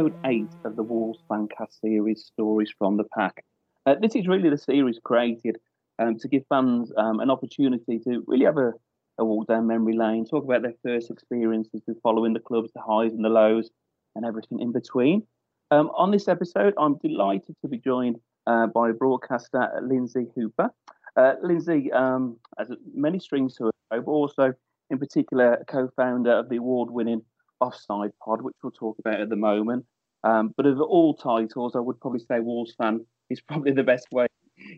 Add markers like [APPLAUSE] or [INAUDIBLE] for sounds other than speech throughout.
Episode 8 of the Wolves Fancast series, Stories from the Pack. Uh, this is really the series created um, to give fans um, an opportunity to really have a, a walk down memory lane, talk about their first experiences with following the clubs, the highs and the lows, and everything in between. Um, on this episode, I'm delighted to be joined uh, by broadcaster Lynsey Hooper. Uh, Lynsey um, has many strings to her bow, but also in particular, co-founder of the award-winning Offside Pod, which we'll talk about at the moment. Um, but of all titles, I would probably say Wolves fan is probably the best way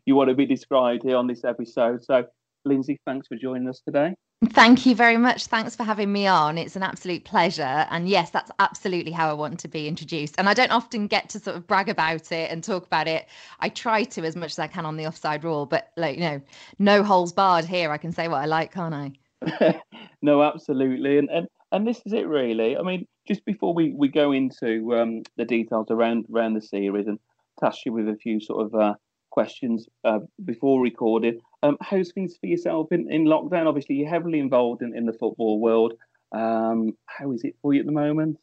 you want to be described here on this episode. So, Lynsey, thanks for joining us today. Thank you very much. Thanks for having me on. It's an absolute pleasure. And yes, that's absolutely how I want to be introduced. And I don't often get to sort of brag about it and talk about it. I try to as much as I can on the offside rule, but like, you know, no holes barred here. I can say what I like, can't I? [LAUGHS] no, absolutely, and, and and this is it really. I mean, just before we, we go into um, the details around around the series and task you with a few sort of uh, questions uh, before recording, um, how's things for yourself in, in lockdown? Obviously, you're heavily involved in, in the football world. Um, how is it for you at the moment?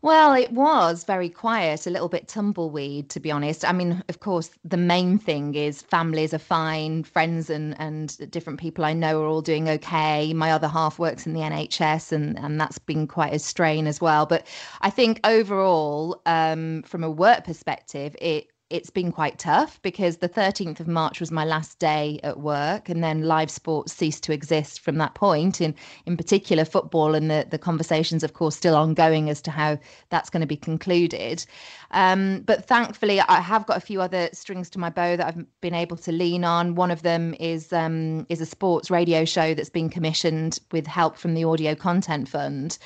Well, it was very quiet, a little bit tumbleweed, to be honest. I mean, of course, the main thing is families are fine, friends and and different people I know are all doing okay. My other half works in the NHS, and and that's been quite a strain as well. But I think overall, um, from a work perspective, it it's been quite tough because the 13th of March was my last day at work and then live sports ceased to exist from that point in in particular football and the the conversations of course still ongoing as to how that's going to be concluded. Um, but thankfully I have got a few other strings to my bow that I've been able to lean on. One of them is um, is a sports radio show that's been commissioned with help from the audio content fund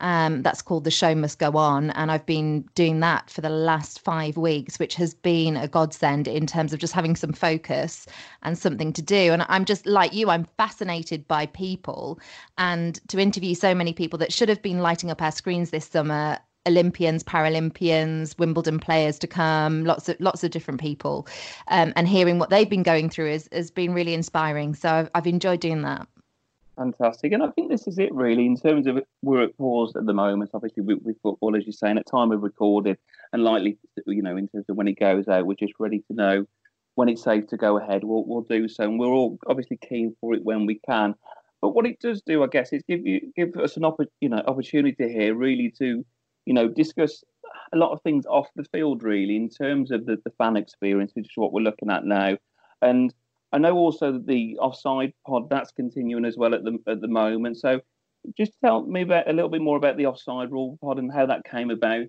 um, that's called The Show Must Go On. And I've been doing that for the last five weeks, which has been a godsend in terms of just having some focus and something to do. And I'm just like you, I'm fascinated by people. And to interview so many people that should have been lighting up our screens this summer Olympians, Paralympians, Wimbledon players to come, lots of lots of different people, um, and hearing what they've been going through has, has been really inspiring. So I've, I've enjoyed doing that. Fantastic, and I think this is it really in terms of we're at pause at the moment. Obviously, with, with football, as you're saying, at time of recording, and likely, you know, in terms of when it goes out, we're just ready to know when it's safe to go ahead. We'll we'll do so, and we're all obviously keen for it when we can. But what it does do, I guess, is give you give us an oppor- you know opportunity here, really to you know discuss a lot of things off the field, really, in terms of the, the fan experience, which is what we're looking at now, and I know also that the offside pod that's continuing as well at the at the moment. So just tell me about a little bit more about the offside rule pod and how that came about.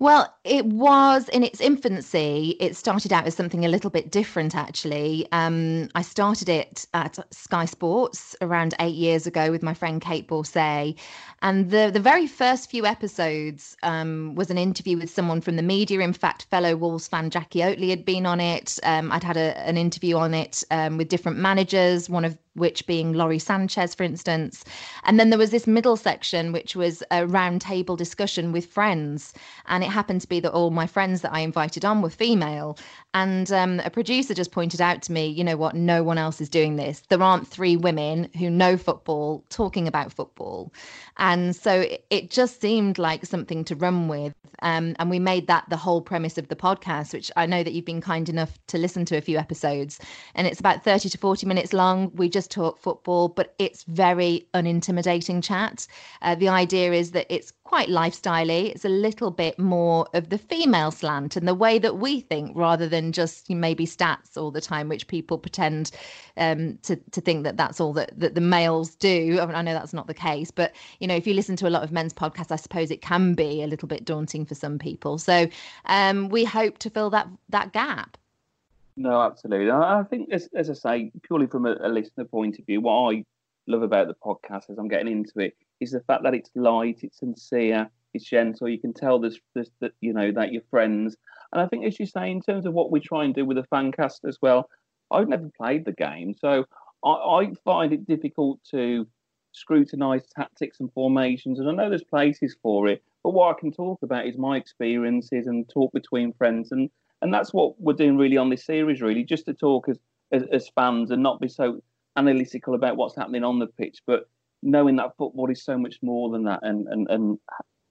Well, it was in its infancy. It started out as something a little bit different, actually. Um, I started it at Sky Sports around eight years ago with my friend Kait Borsay. And the, the very first few episodes um, was an interview with someone from the media. In fact, fellow Wolves fan Jackie Oatley had been on it. Um, I'd had a, an interview on it um, with different managers, one of which being Lawrie Sanchez, for instance. And then there was this middle section, which was a round table discussion with friends. And it happened to be that all my friends that I invited on were female. And um, a producer just pointed out to me, you know what, no one else is doing this. There aren't three women who know football talking about football. And so it, just seemed like something to run with. Um, and we made that the whole premise of the podcast, which I know that you've been kind enough to listen to a few episodes. And it's about 30 to 40 minutes long. We just just talk football, but it's very unintimidating chat. Uh, the idea is that it's quite lifestyley. It's a little bit more of the female slant and the way that we think, rather than just maybe stats all the time, which people pretend um, to to think that that's all that, that the males do. I, mean, I know that's not the case, but you know, if you listen to a lot of men's podcasts, I suppose it can be a little bit daunting for some people. So um, we hope to fill that that gap. No, absolutely. I think, as, as I say, purely from a, a listener point of view, what I love about the podcast as I'm getting into it is the fact that it's light, it's sincere, it's gentle. You can tell there's, there's that you know that you're friends. And I think, as you say, in terms of what we try and do with the fancast as well, I've never played the game, so I, I find it difficult to scrutinise tactics and formations. And I know there's places for it, but what I can talk about is my experiences and talk between friends and and that's what we're doing really on this series, really, just to talk as, as, as fans and not be so analytical about what's happening on the pitch, but knowing that football is so much more than that and and, and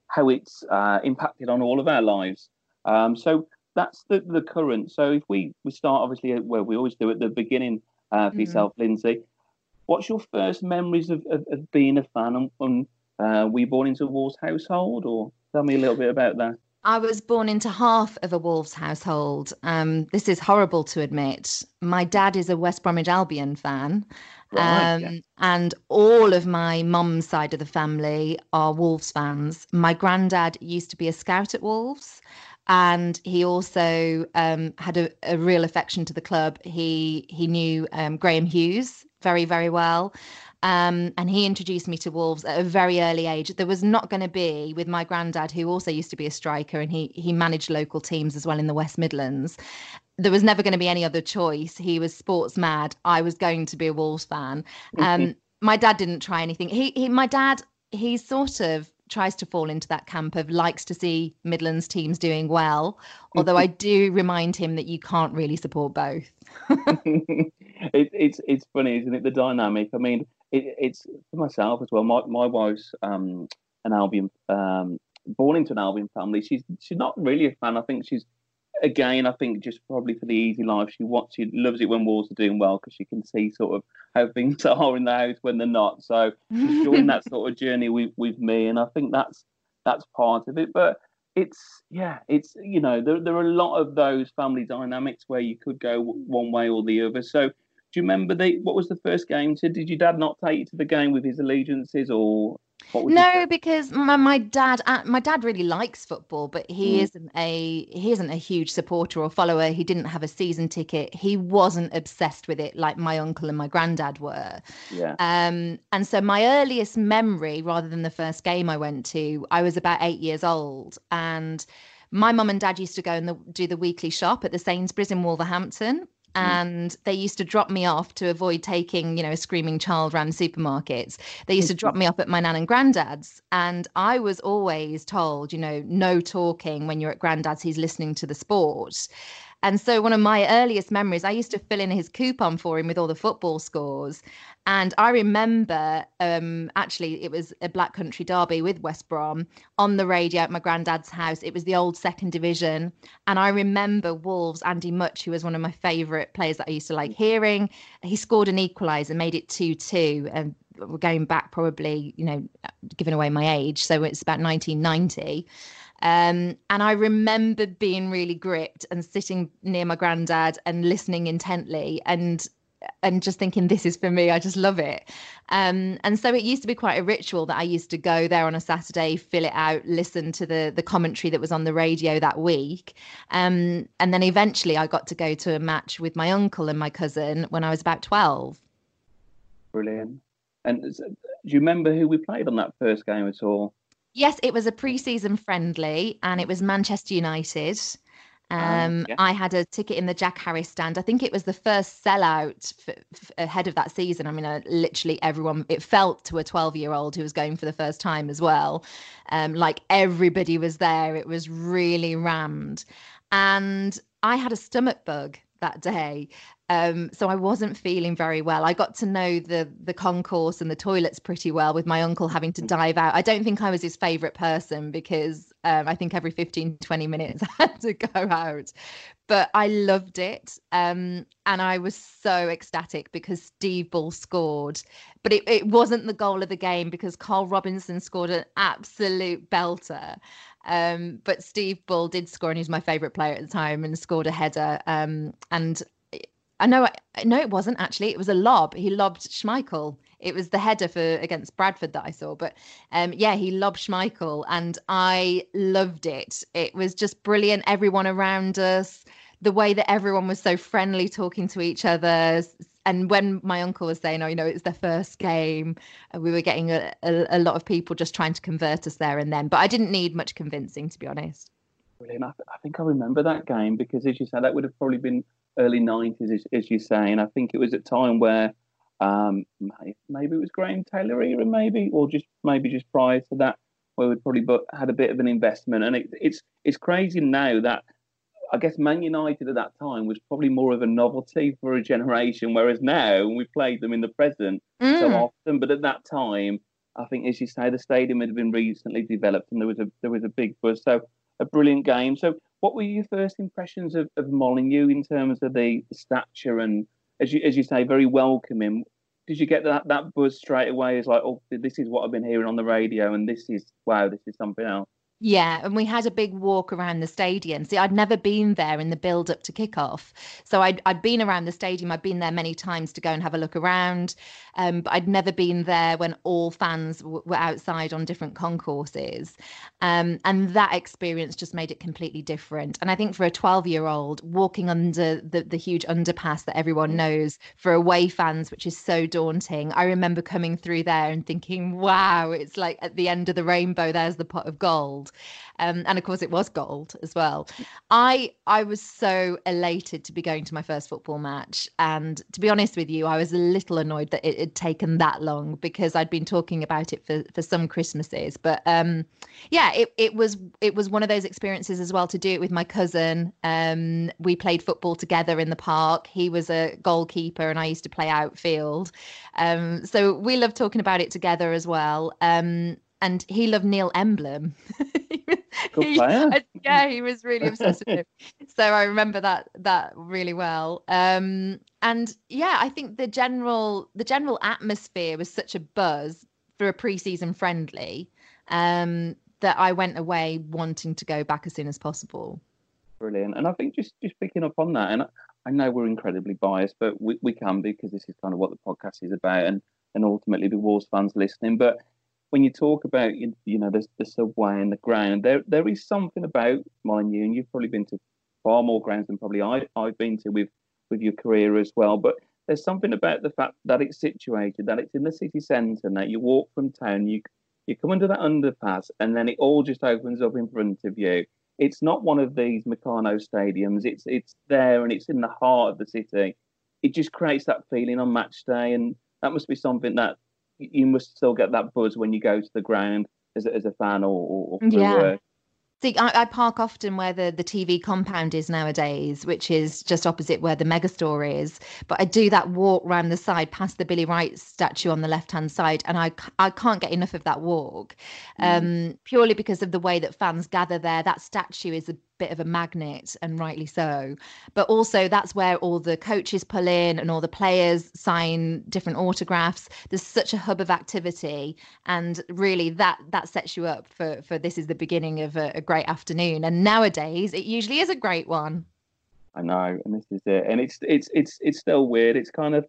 how it's uh, impacted on all of our lives. Um, so that's the, the current. So if we, we start obviously where we always do at the beginning uh, for mm-hmm. yourself, Lynsey. What's your first memories of, of, of being a fan? And, and uh, were you born into a Wolves household, or tell me a little bit about that? I was born into half of a Wolves household. Um, this is horrible to admit. My dad is a West Bromwich Albion fan. Um, yeah. And all of my mum's side of the family are Wolves fans. My granddad used to be a scout at Wolves. And he also um, had a, a, real affection to the club. He he knew um, Graham Hughes very very well, um, and he introduced me to Wolves at a very early age. There was not going to be with my granddad, who also used to be a striker, and he he managed local teams as well in the West Midlands. There was never going to be any other choice. He was sports mad. I was going to be a Wolves fan. Um, mm-hmm. my dad didn't try anything. He he, my dad, he sort of tries to fall into that camp of likes to see Midlands teams doing well. Although I do remind him that you can't really support both. [LAUGHS] it, it's it's funny, isn't it? The dynamic. I mean, it, it's for myself as well. My my wife's um, an Albion, um, born into an Albion family. She's she's not really a fan. I think she's again. I think just probably for the easy life. She wants she loves it when Wolves are doing well because she can see sort of how things [LAUGHS] are in the house when they're not. So she's joined that sort of journey with with me, and I think that's that's part of it. But it's yeah, it's you know there there are a lot of those family dynamics where you could go one way or the other. So do you remember the what was the first game? So did your dad not take you to the game with his allegiances, or no? Because my, my dad uh, my dad really likes football, but he mm. isn't a he isn't a huge supporter or follower. He didn't have a season ticket. He wasn't obsessed with it like my uncle and my granddad were. Yeah. Um. And so my earliest memory, rather than the first game I went to, I was about eight years old, and my mum and dad used to go and the, do the weekly shop at the Sainsbury's in Wolverhampton. Mm. and they used to drop me off to avoid taking you know a screaming child around supermarkets they used to drop me off at my nan and granddad's and i was always told you know no talking when you're at granddad's he's listening to the sport and so one of my earliest memories, I used to fill in his coupon for him with all the football scores. And I remember um, actually it was a Black Country derby with West Brom on the radio at my granddad's house. It was the old second division. And I remember Wolves, Andy Mutch, who was one of my favourite players that I used to like hearing. He scored an equaliser, made it 2 2. And we're going back probably, you know, giving away my age. So it's about 1990. Um, and I remember being really gripped and sitting near my granddad and listening intently and and just thinking this is for me. I just love it. Um, and so it used to be quite a ritual that i used to go there on a saturday fill it out listen to the the commentary that was on the radio that week. Um, and then eventually i got to go to a match with my uncle and my cousin when i was about 12 brilliant. And do you remember who we played on that first game at all Yes, it was a pre-season friendly, and it was Manchester United. Oh, um, yeah. I had a ticket in the Jack Harris stand. I think it was the first sellout f- f- ahead of that season. I mean, uh, literally everyone. It felt to a 12-year-old who was going for the first time as well. Um, like everybody was there. It was really rammed, and I had a stomach bug that day. Um, so I wasn't feeling very well. I got to know the the concourse and the toilets pretty well with my uncle having to mm. dive out. I don't think I was his favorite person because um, I think every 15, 20 minutes [LAUGHS] I had to go out. But I loved it. Um, and I was so ecstatic because Steve Bull scored. But it, it wasn't the goal of the game because Carl Robinson scored an absolute belter. Um, but Steve Bull did score, and he was my favourite player at the time, and scored a header. Um, and I know, no, it wasn't actually. It was a lob. He lobbed Schmeichel. It was the header for against Bradford that I saw. But um, yeah, he lobbed Schmeichel, and I loved it. It was just brilliant. Everyone around us, the way that everyone was so friendly, talking to each other. And when my uncle was saying, "Oh, you know, it's their first game," uh, we were getting a, a, a lot of people just trying to convert us there and then. But I didn't need much convincing, to be honest. Brilliant. I, I think I remember that game because, as you said, that would have probably been early 90s, as, as you say. And I think it was a time where um, maybe it was Graham Taylor era, maybe, or just maybe just prior to that, where we'd probably had a bit of an investment. And it, it's it's crazy now that I guess Man United at that time was probably more of a novelty for a generation, whereas now we played them in the present mm. so often. But at that time, I think, as you say, the stadium had been recently developed and there was a there was a big buzz. So a brilliant game. So what were your first impressions of, of Molineux in terms of the, stature and, as you as you say, very welcoming? Did you get that that buzz straight away? As like, oh, this is what I've been hearing on the radio, and this is wow, this is something else. Yeah, and we had a big walk around the stadium. See, I'd never been there in the build up to kickoff. So I'd, I'd been around the stadium. I'd been there many times to go and have a look around. Um, but I'd never been there when all fans w- were outside on different concourses. Um, and that experience just made it completely different. And I think for a 12 year old, walking under the, the huge underpass that everyone mm. knows for away fans, which is so daunting, I remember coming through there and thinking, wow, it's like at the end of the rainbow, there's the pot of gold um, and of course it was gold as well. I I was so elated to be going to my first football match, and to be honest with you, I was a little annoyed that it had taken that long because I'd been talking about it for for some Christmases. But um, yeah, it it was it was one of those experiences as well to do it with my cousin. Um, we played football together in the park. He was a goalkeeper, and I used to play outfield. Um, so we loved talking about it together as well. Um, and he loved Neil Emblen. [LAUGHS] he, yeah, he was really obsessed with him. So I remember that that really well. Um, and yeah, I think the general the general atmosphere was such a buzz for a preseason friendly um, that I went away wanting to go back as soon as possible. Brilliant, and I think just just picking up on that, and I know we're incredibly biased, but we, we can be because this is kind of what the podcast is about, and and ultimately the Wolves fans listening, but when you talk about you, you know the, the subway and the ground, there there is something about Molineux, and you've probably been to far more grounds than probably I, I've been to with with your career as well. But there's something about the fact that it's situated, that it's in the city centre, and that you walk from town, you you come under that underpass, and then it all just opens up in front of you. It's not one of these Meccano stadiums. It's it's there and it's in the heart of the city. It just creates that feeling on match day, and that must be something that you must still get that buzz when you go to the ground as, as a fan or, or yeah. Work. See, I, I, park often where the, the TV compound is nowadays, which is just opposite where the megastore is. But I do that walk round the side past the Billy Wright statue on the left hand side, and I, I can't get enough of that walk mm. um, purely because of the way that fans gather there. That statue is a bit of a magnet, and rightly so. But also, that's where all the coaches pull in and all the players sign different autographs. There's such a hub of activity, and really that that sets you up for for this is the beginning of a, a great afternoon. And nowadays, it usually is a great one. I know, and this is it. And it's it's it's it's still weird. It's kind of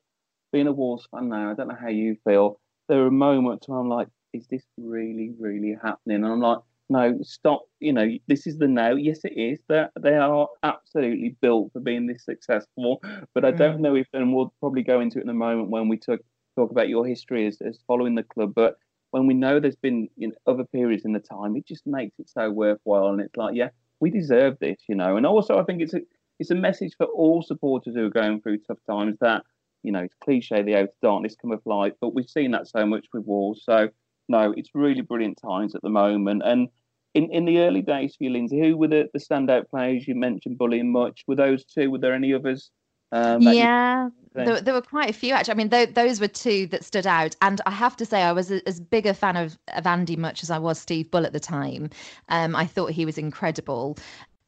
being a Wolves fan now. I don't know how you feel. There are moments where I'm like, is this really, really happening? And I'm like, no, stop. You know, this is the now. Yes, it is. That they are absolutely built for being this successful. But I don't mm. know if, and we'll probably go into it in a moment when we talk talk about your history as, as following the club. But when we know there's been you know, other periods in the time, it just makes it so worthwhile. And it's like, yeah, we deserve this, you know. And also, I think it's a it's a message for all supporters who are going through tough times that you know it's cliche the of darkness come of light, but we've seen that so much with Wolves. So no, it's really brilliant times at the moment. And in, in the early days for you, Lynsey, who were the, the standout players you mentioned, Bully and Mutch? Were those two? Were there any others Um, yeah, there, there, were quite a few actually. I mean, th- those were two that stood out. And I have to say, I was a, as big a fan of, of Andy Mutch as I was Steve Bull at the time. Um, I thought he was incredible.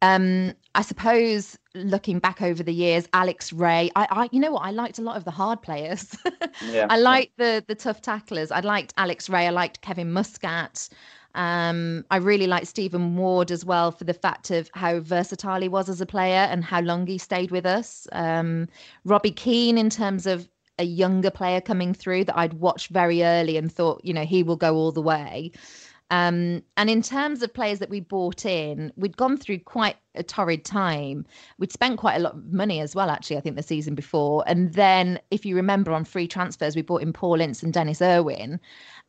Um, I suppose looking back over the years, Alex Rae, I, I, you know what, I liked a lot of the hard players. [LAUGHS] yeah, I liked yeah. the the tough tacklers. I liked Alex Rae. I liked Kevin Muscat. Um, I really liked Stephen Ward as well for the fact of how versatile he was as a player and how long he stayed with us. Um, Robbie Keane, in terms of a younger player coming through that I'd watched very early and thought, you know, he will go all the way. Um, and in terms of players that we bought in, we'd gone through quite a torrid time. We'd spent quite a lot of money as well, actually, I think the season before. And then, if you remember, on free transfers, we bought in Paul Ince and Denis Irwin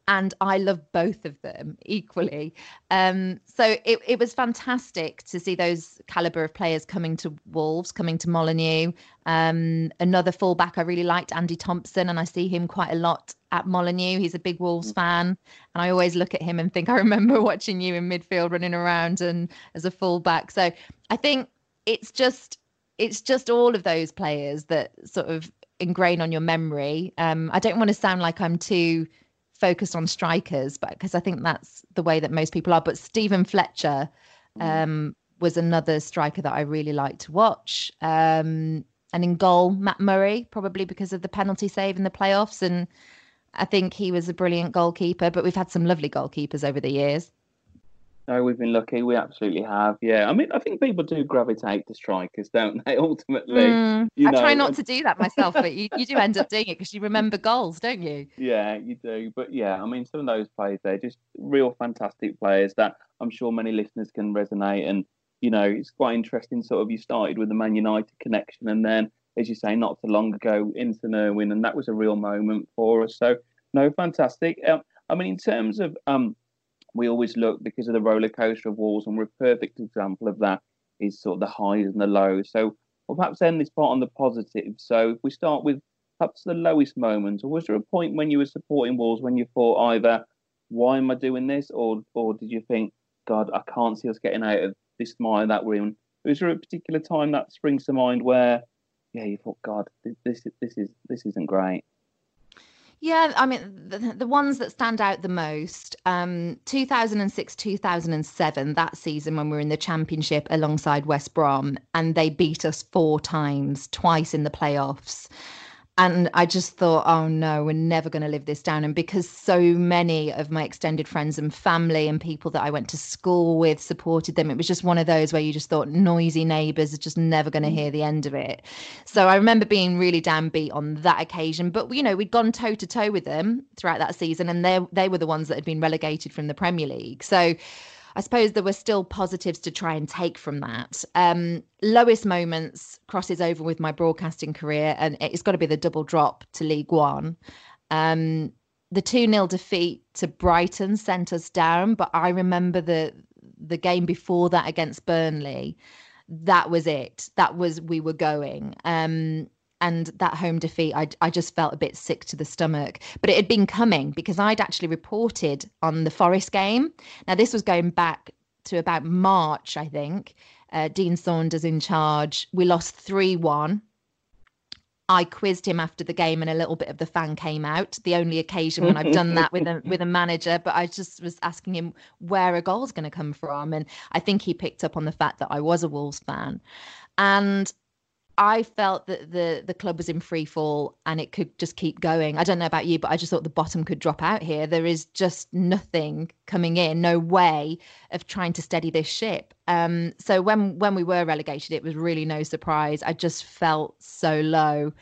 and I love both of them equally. Um, so it, it was fantastic to see those caliber of players coming to Wolves, coming to Molineux. Um, another fullback I really liked, Andy Thompson, and I see him quite a lot at Molineux. He's a big Wolves mm. fan, and I always look at him and think [LAUGHS] I remember watching you in midfield running around and as a fullback. So I think it's just it's just all of those players that sort of ingrain on your memory. Um, I don't want to sound like I'm too focused on strikers, but because I think that's the way that most people are. But Steven Fletcher mm. um, was another striker that I really liked to watch. Um, and in goal, Matt Murray, probably because of the penalty save in the playoffs. And I think he was a brilliant goalkeeper, but we've had some lovely goalkeepers over the years. No, we've been lucky. We absolutely have. Yeah, I mean, I think people do gravitate to strikers, don't they? [LAUGHS] Ultimately, mm, I know, try not to do that myself, but you, you do end up doing it because you remember goals, don't you? Yeah, you do. But yeah, I mean, some of those players, they're just real fantastic players that I'm sure many listeners can resonate. And you know, it's quite interesting. Sort of, you started with the Man United connection, and then, as you say, not so long ago, into Irwin, and that was a real moment for us. So, no, fantastic. Um, I mean, in terms of um we always look because of the roller coaster of Wolves, and we're a perfect example of that. Is sort of the highs and the lows. So we'll perhaps end this part on the positive. So if we start with perhaps the lowest moment, or was there a point when you were supporting Wolves when you thought either, why am I doing this, or or did you think, God, I can't see us getting out of this mire that we're in? Was there a particular time that springs to mind where, yeah, you thought, God, this this is this isn't great? Yeah, I mean, the, the ones that stand out the most, um, 2006, 2007, that season when we were in the championship alongside West Brom, and they beat us four times, twice in the playoffs and I just thought, oh no, we're never going to live this down. And because so many of my extended friends and family and people that I went to school with supported them, it was just one of those where you just thought noisy neighbours are just never going to mm. hear the end of it. So I remember being really downbeat on that occasion. But you know, we'd gone toe to toe with them throughout that season, and they they were the ones that had been relegated from the Premier League. So I suppose there were still positives to try and take from that. Um, lowest moments crosses over with my broadcasting career, and it's got to be the double drop to League One. Um, the 2 0 defeat to Brighton sent us down, but I remember the the game before that against Burnley. That was it. That was we were going. Um, and that home defeat, I, I just felt a bit sick to the stomach. But it had been coming because I'd actually reported on the Forest game. Now, this was going back to about March, I think. Uh, Dean Saunders in charge. We lost 3 1. I quizzed him after the game, and a little bit of the fan came out. The only occasion when I've done that with a with a manager, but I just was asking him where a goal's going to come from, and I think he picked up on the fact that I was a Wolves fan, and I felt that the the club was in free fall and it could just keep going. I don't know about you, but I just thought the bottom could drop out here. There is just nothing coming in, no way of trying to steady this ship. Um, so when when we were relegated, it was really no surprise. I just felt so low,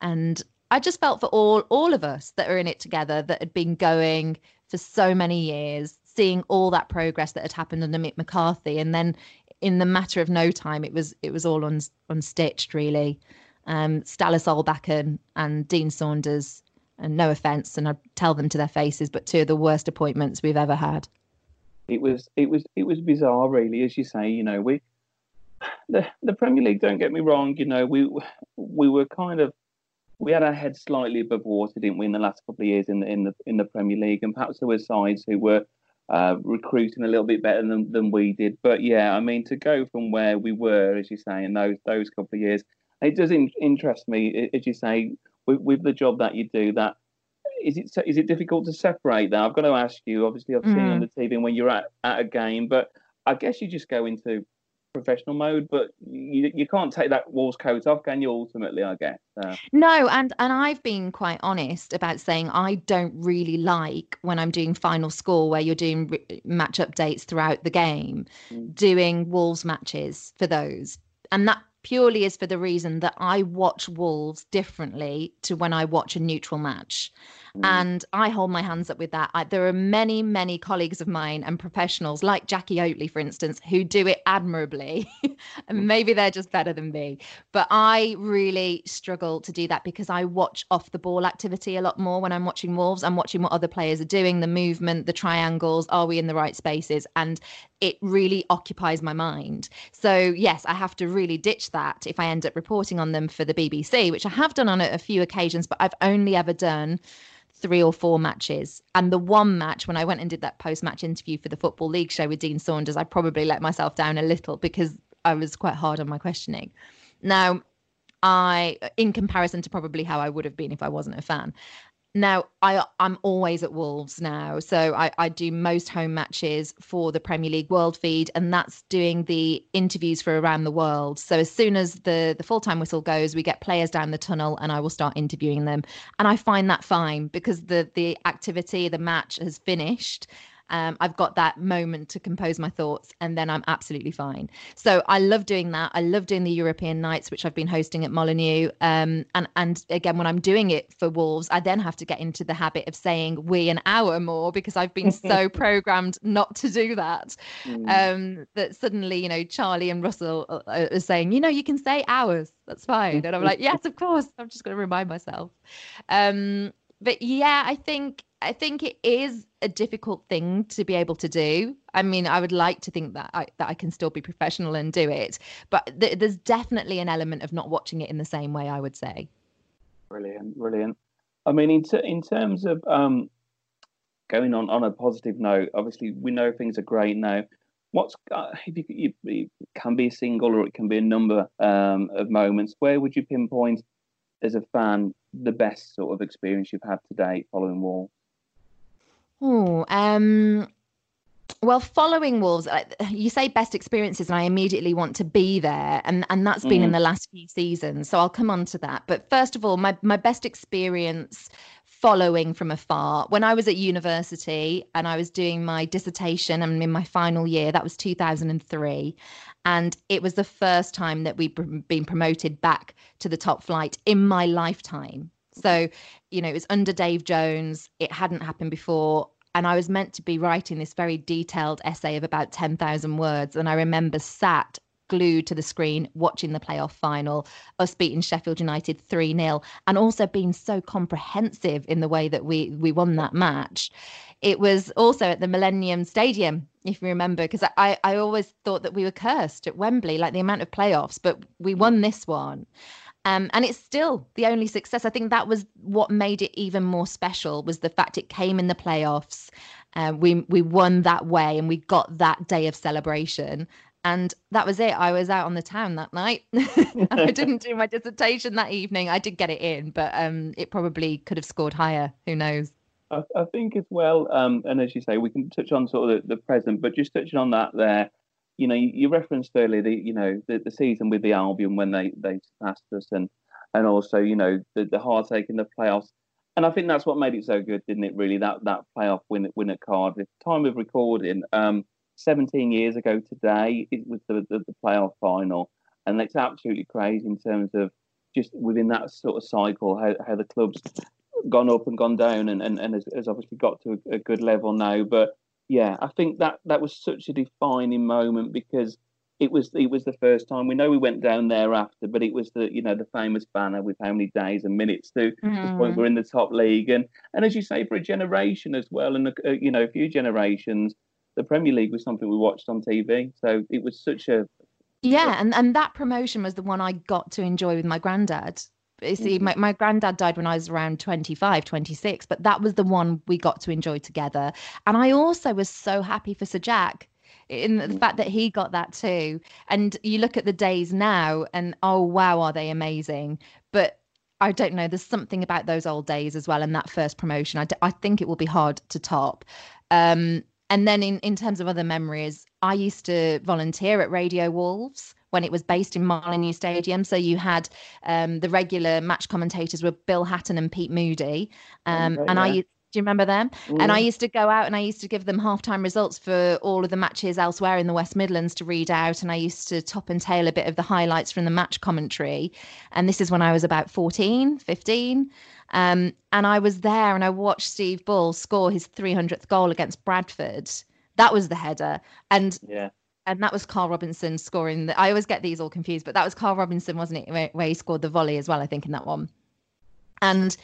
and I just felt for all all of us that are in it together that had been going for so many years, seeing all that progress that had happened under Mick McCarthy, and then in the matter of no time, it was it was all un, unstitched really. Um, Ståle Solbakken and Dean Saunders, and no offence, and I tell them to their faces, but two of the worst appointments we've ever had. It was it was it was bizarre, really, as you say. You know, we the the Premier League. Don't get me wrong. You know, we we were kind of we had our heads slightly above water, didn't we, in the last couple of years in the in the in the Premier League, and perhaps there were sides who were uh, recruiting a little bit better than, than we did. But yeah, I mean, to go from where we were, as you say, in those those couple of years, It does in- interest me, as you say, with, with the job that you do. That is it. Is it difficult to separate that? I've got to ask you. Obviously, I've mm. seen on the TV when you're at, at a game, but I guess you just go into professional mode, but you, you can't take that Wolves coat off, can you? Ultimately, I guess. Uh, no, and and I've been quite honest about saying I don't really like when I'm doing final score where you're doing re- match updates throughout the game, mm. doing Wolves matches for those, and that purely is for the reason that I watch Wolves differently to when I watch a neutral match. Mm. And I hold my hands up with that. I, there are many, many colleagues of mine and professionals, like Jackie Oatley, for instance, who do it admirably. [LAUGHS] and mm. maybe they're just better than me. But I really struggle to do that because I watch off the ball activity a lot more when I'm watching Wolves. I'm watching what other players are doing, the movement, the triangles. Are we in the right spaces? And it really occupies my mind. So, yes, I have to really ditch that if I end up reporting on them for the BBC, which I have done on a, few occasions, but I've only ever done three or four matches. And the one match when I went and did that post match interview for the Football League show with Dean Saunders, I probably let myself down a little because I was quite hard on my questioning. Now, I, in comparison to probably how I would have been if I wasn't a fan, now I I'm always at Wolves now, so I, I do most home matches for the Premier League World Feed, and that's doing the interviews for around the world. So as soon as the the full time whistle goes, we get players down the tunnel, and I will start interviewing them, and I find that fine because the the activity, the match has finished, um, I've got that moment to compose my thoughts, and then I'm absolutely fine. So I love doing that. I love doing the European nights, which I've been hosting at Molineux. Um, and and again, when I'm doing it for Wolves, I then have to get into the habit of saying we an hour more because I've been so [LAUGHS] programmed not to do that. Mm. Um, that suddenly, you know, Charlie and Russell are, are saying, you know, you can say ours. That's fine. And I'm like, yes, of course. I'm just going to remind myself. Um, but yeah, I think I think it is a difficult thing to be able to do. I mean, I would like to think that I that I can still be professional and do it, but th- there's definitely an element of not watching it in the same way. I would say. Brilliant, brilliant. I mean, in ter- in terms of um, going on on a positive note, obviously we know things are great now. What's uh, if you, you, it can be a single or it can be a number um, of moments. Where would you pinpoint as a fan the best sort of experience you've had today following Wolves? Oh, um, well, following Wolves, you say best experiences, and I immediately want to be there, and and that's been mm. in the last few seasons. So I'll come on to that. But first of all, my my best experience following from afar when I was at university and I was doing my dissertation and in my final year. That was 2003, and it was the first time that we'd been promoted back to the top flight in my lifetime. So, you know, it was under Dave Jones. It hadn't happened before. And I was meant to be writing this very detailed essay of about 10,000 words. And I remember sat glued to the screen watching the playoff final, us beating Sheffield United 3 0, and also being so comprehensive in the way that we, we won that match. It was also at the Millennium Stadium, if you remember, because I, I always thought that we were cursed at Wembley, like the amount of playoffs, but we won this one. Um, and it's still the only success. I think that was what made it even more special was the fact it came in the playoffs. Uh, we we won that way, and we got that day of celebration. And that was it. I was out on the town that night. [LAUGHS] I [LAUGHS] didn't do my dissertation that evening. I did get it in, but um, it probably could have scored higher. Who knows? I, I think as well, um, and as you say, we can touch on sort of the, the present, but just touching on that there, you know, you, you referenced earlier the, you know, the, the season with the Albion when they they surpassed us, and and also, you know, the the heartache in the playoffs. And I think that's what made it so good, didn't it? Really, that that playoff win win at Cardiff. Time of recording, um, 17 years ago today, it was the, the, the playoff final, and it's absolutely crazy in terms of just within that sort of cycle how, how the club's gone up and gone down and, and, and has, has obviously got to a, a, good level now. But yeah, I think that that was such a defining moment because it was it was the first time we know we went down there after, but it was the you know the famous banner with how many days and minutes to mm. the point we're in the top league and and as you say for a generation as well and a, you know a few generations the Premier League was something we watched on TV. So it was such a yeah, and and that promotion was the one I got to enjoy with my granddad. You see, mm-hmm. my, my granddad died when I was around 25, 26, but that was the one we got to enjoy together. And I also was so happy for Sir Jack in the mm. fact that he got that too. And you look at the days now, and oh wow, are they amazing? But I don't know. There's something about those old days as well, and that first promotion. I, d- I think it will be hard to top. Um, and then in, in terms of other memories, I used to volunteer at Radio Wolves when it was based in Molineux Stadium. So you had um, the regular match commentators were Bill Hatton and Pete Moody, um, and yeah. I do you remember them? Mm. And I mm. used to go out and I used to give them halftime results for all of the matches elsewhere in the West Midlands to read out. And I used to top and tail a bit of the highlights from the match commentary. And this is when I was about 14, 15. Um, and I was there and I watched Steve Bull score his 300th goal against Bradford. That was the header. And yeah. And that was Carl Robinson scoring. The, I always get these all confused, but that was Carl Robinson, wasn't it? Where, he scored the volley as well, I think, in that one. And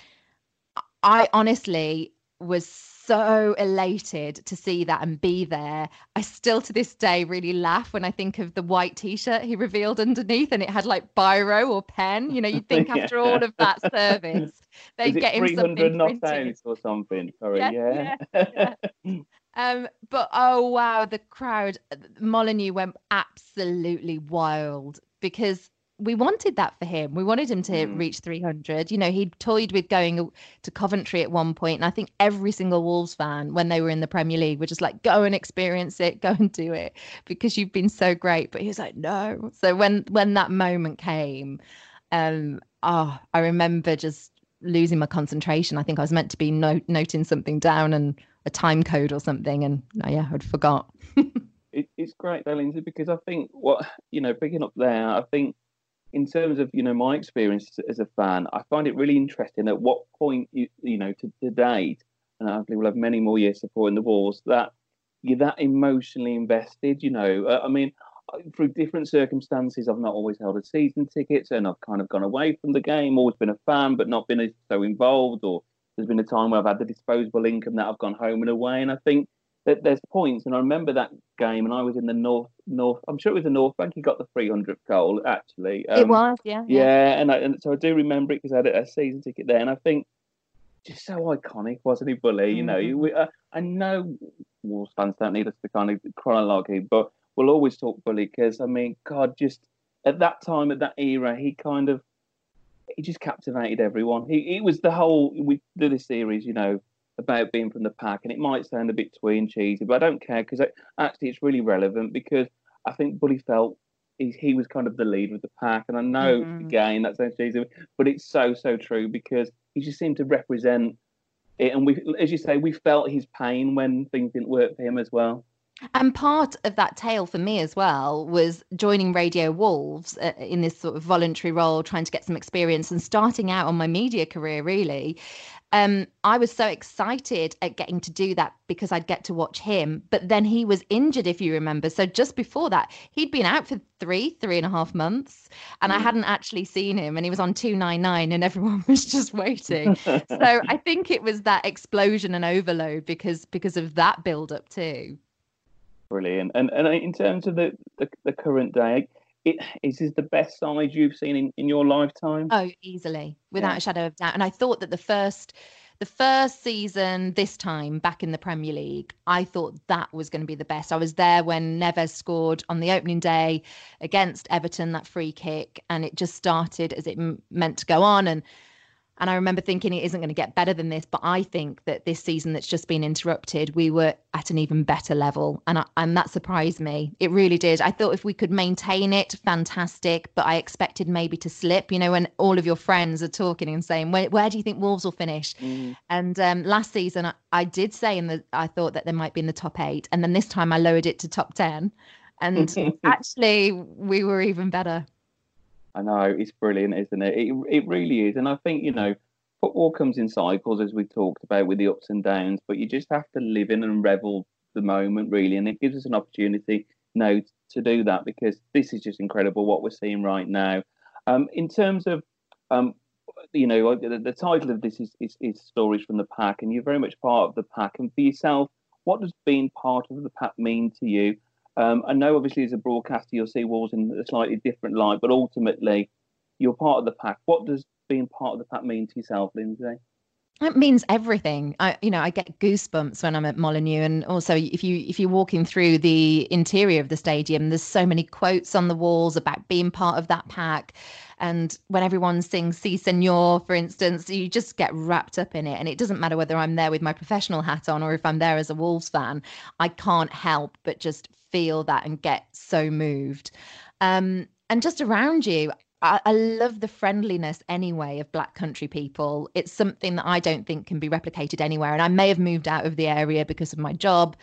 I honestly, was so elated to see that and be there. I still to this day really laugh when I think of the white t-shirt he revealed underneath and it had like biro or pen. You know, you'd think [LAUGHS] after all of that service, [LAUGHS] they'd get him something not out or something. Sorry, yeah. yeah. yeah. [LAUGHS] um, but oh wow, the crowd Molineux went absolutely wild because we wanted that for him. We wanted him to mm. reach 300. You know, he toyed with going to Coventry at one point, and I think every single Wolves fan, when they were in the Premier League, were just like, "Go and experience it, go and do it, because you've been so great." But he was like, "No." So when when that moment came, um, oh, I remember just losing my concentration. I think I was meant to be no- noting something down and a time code or something, and oh, yeah, I'd forgot. [LAUGHS] it, it's great, though, Lynsey, because I think what you know, picking up there, I think in terms of you know my experience as a fan, I find it really interesting. At what point you you know to, to date, and I think we'll have many more years supporting the Wolves that you're that emotionally invested. You know, uh, I mean, through different circumstances, I've not always held a season ticket, and I've kind of gone away from the game. Always been a fan, but not been so involved. Or there's been a time where I've had the disposable income that I've gone home and away, and I think that there's points, and I remember that game, and I was in the north, north. I'm sure it was the North Bank. He got the 300th goal, actually. Um, it was, yeah, yeah, yeah. And, I, and so I do remember it because I had a season ticket there, and I think just so iconic, wasn't he, Bully? You know, mm-hmm. we, uh, I know Wolves fans don't need us to kind of chronology, but we'll always talk Bully because I mean, God, just at that time, at that era, he kind of he just captivated everyone. He, he was the whole. We do this series, you know about being from the pack, and it might sound a bit twee and cheesy, but I don't care because actually it's really relevant because I think Bully felt he, he was kind of the leader of the pack, and I know mm-hmm. again that sounds cheesy, but it's so so true because he just seemed to represent it, and we, as you say, we felt his pain when things didn't work for him as well. And part of that tale for me as well was joining Radio Wolves uh, in this sort of voluntary role, trying to get some experience and starting out on my media career, really um, I was so excited at getting to do that because I'd get to watch him. But then he was injured, if you remember. So just before that, he'd been out for three, three and a half months, and mm. I hadn't actually seen him. And he was on 299, and everyone [LAUGHS] was just waiting. so [LAUGHS] I think it was that explosion and overload because because of that build up too. Brilliant. And and uh, in terms of the, the, the current day, it is this the best side you've seen in, in your lifetime? Oh, easily, without yeah. a shadow of doubt. And I thought that the first the first season this time back in the Premier League, I thought that was going to be the best. I was there when Neves scored on the opening day against Everton that free kick, and it just started as it m- meant to go on. And and I remember thinking it isn't going to get better than this, but I think that this season that's just been interrupted, we were at an even better level, and I, and that surprised me. It really did. I thought if we could maintain it, fantastic, but I expected maybe to slip. You know, when all of your friends are talking and saying, "Where, where do you think Wolves will finish?" Mm. And um, last season, I, I did say in the I thought that they might be in the top eight, and then this time I lowered it to top ten, and [LAUGHS] actually we were even better. I know it's brilliant, isn't it? It it really is, and I think you know football comes in cycles, as we talked about with the ups and downs. But you just have to live in and revel the moment, really, and it gives us an opportunity now to do that because this is just incredible what we're seeing right now. Um, in terms of um, you know, the, the title of this is, is, is stories from the pack, and you're very much part of the pack. And for yourself, what does being part of the pack mean to you? Um, I know, obviously, as a broadcaster, you'll see Wolves in a slightly different light, but ultimately, you're part of the pack. What does being part of the pack mean to yourself, Lynsey? It means everything. I, you know, I get goosebumps when I'm at Molineux, and also if you if you're walking through the interior of the stadium, there's so many quotes on the walls about being part of that pack. And when everyone sings "Si Senor," for instance, you just get wrapped up in it. And it doesn't matter whether I'm there with my professional hat on or if I'm there as a Wolves fan. I can't help but just feel that and get so moved. Um, and just around you, I, I, love the friendliness anyway of Black Country people. It's something that I don't think can be replicated anywhere. And I may have moved out of the area because of my job,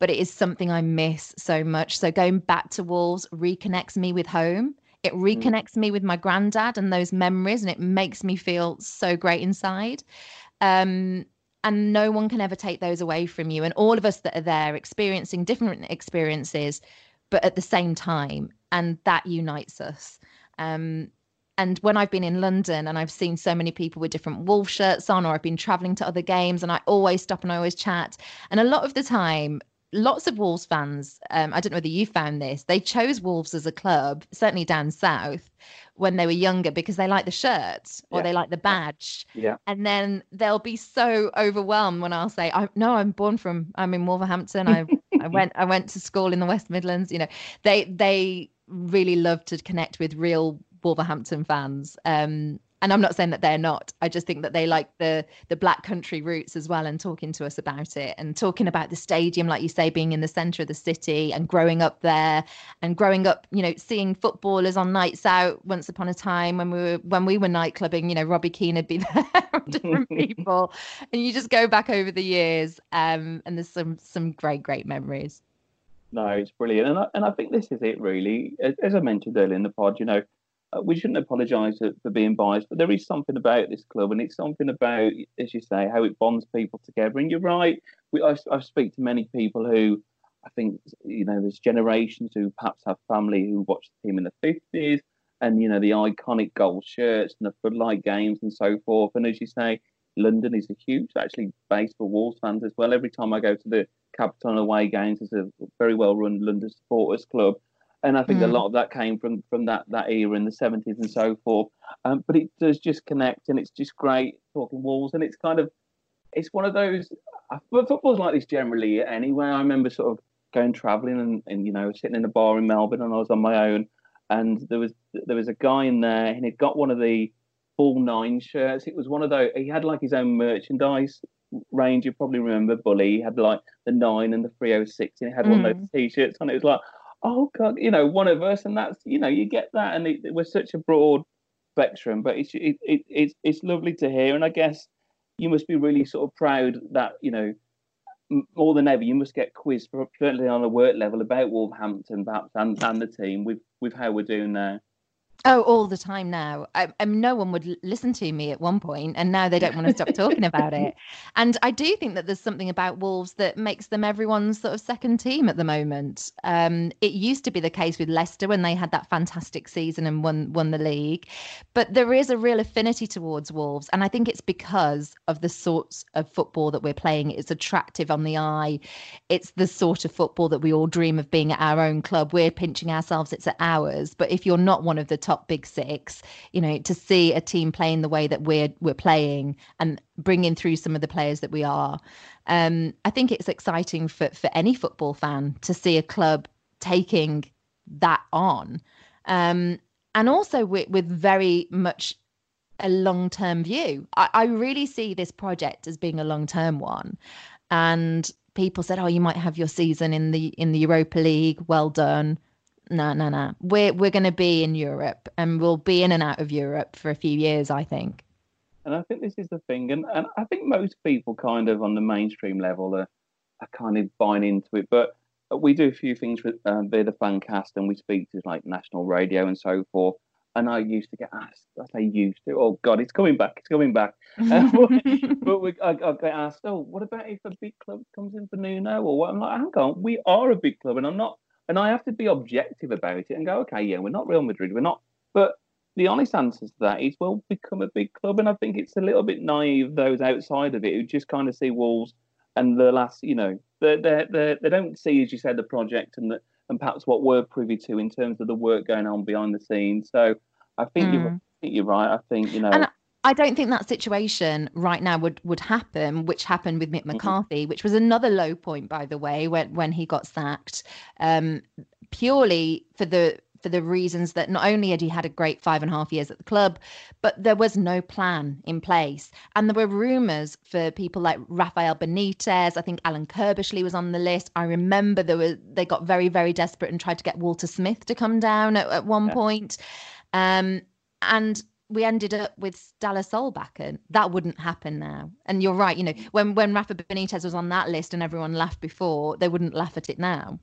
but it is something I miss so much. So going back to Wolves reconnects me with home. It mm. reconnects mm. me with my granddad and those memories, and it makes me feel so great inside. Um, and no one can ever take those away from you. And all of us that are there experiencing different experiences, but at the same time, and that unites us. Um, and when I've been in London and I've seen so many people with different wolf shirts on, or I've been traveling to other games, and I always stop and I always chat. And a lot of the time, lots of Wolves fans, um, I don't know whether you found this, they chose Wolves as a club, certainly down south, when they were younger because they like the shirt or yeah. they like the badge. Yeah. And then they'll be so overwhelmed when I'll say, I no, I'm born from I'm in Wolverhampton. I [LAUGHS] I went I went to school in the West Midlands. You know, they they really love to connect with real Wolverhampton fans. Um, and I'm not saying that they're not. I just think that they like the the black country roots as well and talking to us about it and talking about the stadium, like you say, being in the centre of the city and growing up there and growing up, you know, seeing footballers on nights out once upon a time when we were when we were night clubbing, you know, Robbie Keane would be [LAUGHS] there, different [LAUGHS] people. And you just go back over the years, um, and there's some some great, great memories. No, it's brilliant, and I, and I think this is it really. As I mentioned earlier in the pod, you know, Uh, we shouldn't apologise for being biased, but there is something about this club, and it's something about, as you say, how it bonds people together. And you're right. We, I, I speak to many people who, I think, you know, there's generations who perhaps have family who watched the team in the 50s, and you know the iconic gold shirts and the floodlight games and so forth. And as you say, London is a huge, actually, base for Wolves fans as well. Every time I go to the Capital away games. It's a very well run London supporters club, and I think mm. a lot of that came from from that that era in the seventies and so forth. Um, but it does just connect, and it's just great talking Wolves, and it's kind of it's one of those. Football's like this generally anyway. I remember sort of going travelling and, and you know sitting in a bar in Melbourne, and I was on my own, and there was there was a guy in there, and he'd got one of the full nine shirts. It was one of those. He had like his own merchandise range. You probably remember Bully. He had like the nine and the 306, and he had mm. one of those mm. t-shirts and It was like, oh god, you know, one of us, and that's you know, you get that, and it, it was such a broad spectrum. But it's it, it, it's it's lovely to hear, and I guess you must be really sort of proud that you know more than ever, you must get quizzed, certainly on a work level, about Wolverhampton, perhaps, and, and the team with with how we're doing now. Oh, all the time now. I, I no one would listen to me at one point, and now they don't want to stop talking about it. [LAUGHS] And I do think that there's something about Wolves that makes them everyone's sort of second team at the moment. Um, it used to be the case with Leicester when they had that fantastic season and won won the league, but there is a real affinity towards Wolves, and I think it's because of the sorts of football that we're playing. It's attractive on the eye. It's the sort of football that we all dream of being at our own club. We're pinching ourselves; it's at ours. But if you're not one of the top top big six you know to see a team playing the way that we're we're playing and bringing through some of the players that we are. Um, i think it's exciting for for any football fan to see a club taking that on. Um, and also with, with very much a long term view. I, I really see this project as being a long term one. And people said oh you might have your season in the in the europa league. Well done no, no, no. We're we're going to be in Europe, and we'll be in and out of Europe for a few years, I think. And I think this is the thing, and, and I think most people kind of on the mainstream level are, are kind of buying into it. But we do a few things with uh, via the Fancast, and we speak to like national radio and so forth. And I used to get asked, I say used to, oh God, it's coming back, it's coming back. [LAUGHS] [LAUGHS] but we, I, I, get asked, oh, what about if a big club comes in for Nuno or what? I'm like, hang on, we are a big club, and I'm not and I have to be objective about it and go, okay, yeah, we're not Real Madrid, we're not. But the honest answer to that is, well, become a big club. And I think it's a little bit naive, those outside of it, who just kind of see Wolves and the last, you know, they they they don't see, as you said, the project and the, and perhaps what we're privy to in terms of the work going on behind the scenes. So I think mm. you're, I think you're right. I think you know. And I don't think that situation right now would would happen, which happened with Mick mm-hmm. McCarthy, mm-hmm. which was another low point, by the way, when when he got sacked, um, purely for the for the reasons that not only had he had a great five and a half years at the club, but there was no plan in place. And there were rumours for people like Rafael Benitez. I think Alan Curbishley was on the list. I remember there were they got very, very desperate and tried to get Walter Smith to come down at, at one yeah. point. Um, and we ended up with Ståle Solbakken. That wouldn't happen now. And you're right, you know, when when Rafa Benitez was on that list and everyone laughed before, they wouldn't laugh at it now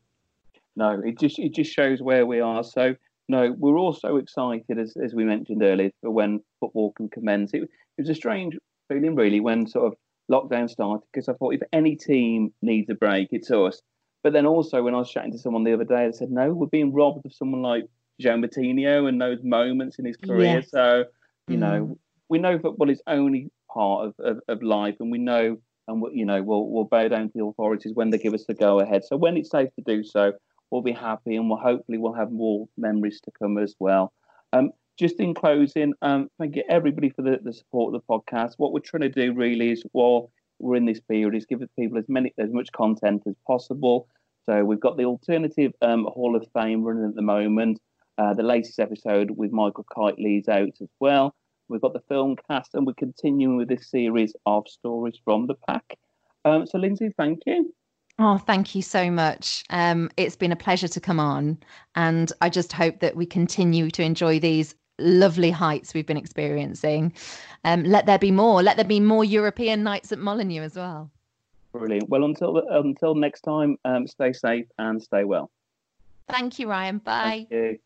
no, it just it just shows where we are. So no, we're all so excited as as we mentioned earlier for when football can commence. It, it was a strange feeling really when sort of lockdown started because I thought if any team needs a break, it's us. But then also when I was chatting to someone the other day, they said no, we're being robbed of someone like João Moutinho and those moments in his career. Yes. So you mm. know we know football is only part of, of, of life, and we know and you know we'll we'll bow down to the authorities when they give us the go ahead. So when it's safe to do so, we'll be happy and we'll hopefully we'll have more memories to come as well. Um, just in closing, um, thank you everybody for the, the support of the podcast. What we're trying to do really is while we're in this period is give people as many as much content as possible. So we've got the alternative um, Hall of Fame running at the moment. Uh, the latest episode with Michael Kightly's out as well. We've got the film cast, and we're continuing with this series of stories from the pack. Um, so, Lynsey, thank you. Oh, thank you so much. Um, it's been a pleasure to come on. And I just hope that we continue to enjoy these lovely heights we've been experiencing. Um, let there be more. Let there be more European nights at Molineux as well. Brilliant. Well, until until next time, um, stay safe and stay well. Thank you, Ryan. Bye.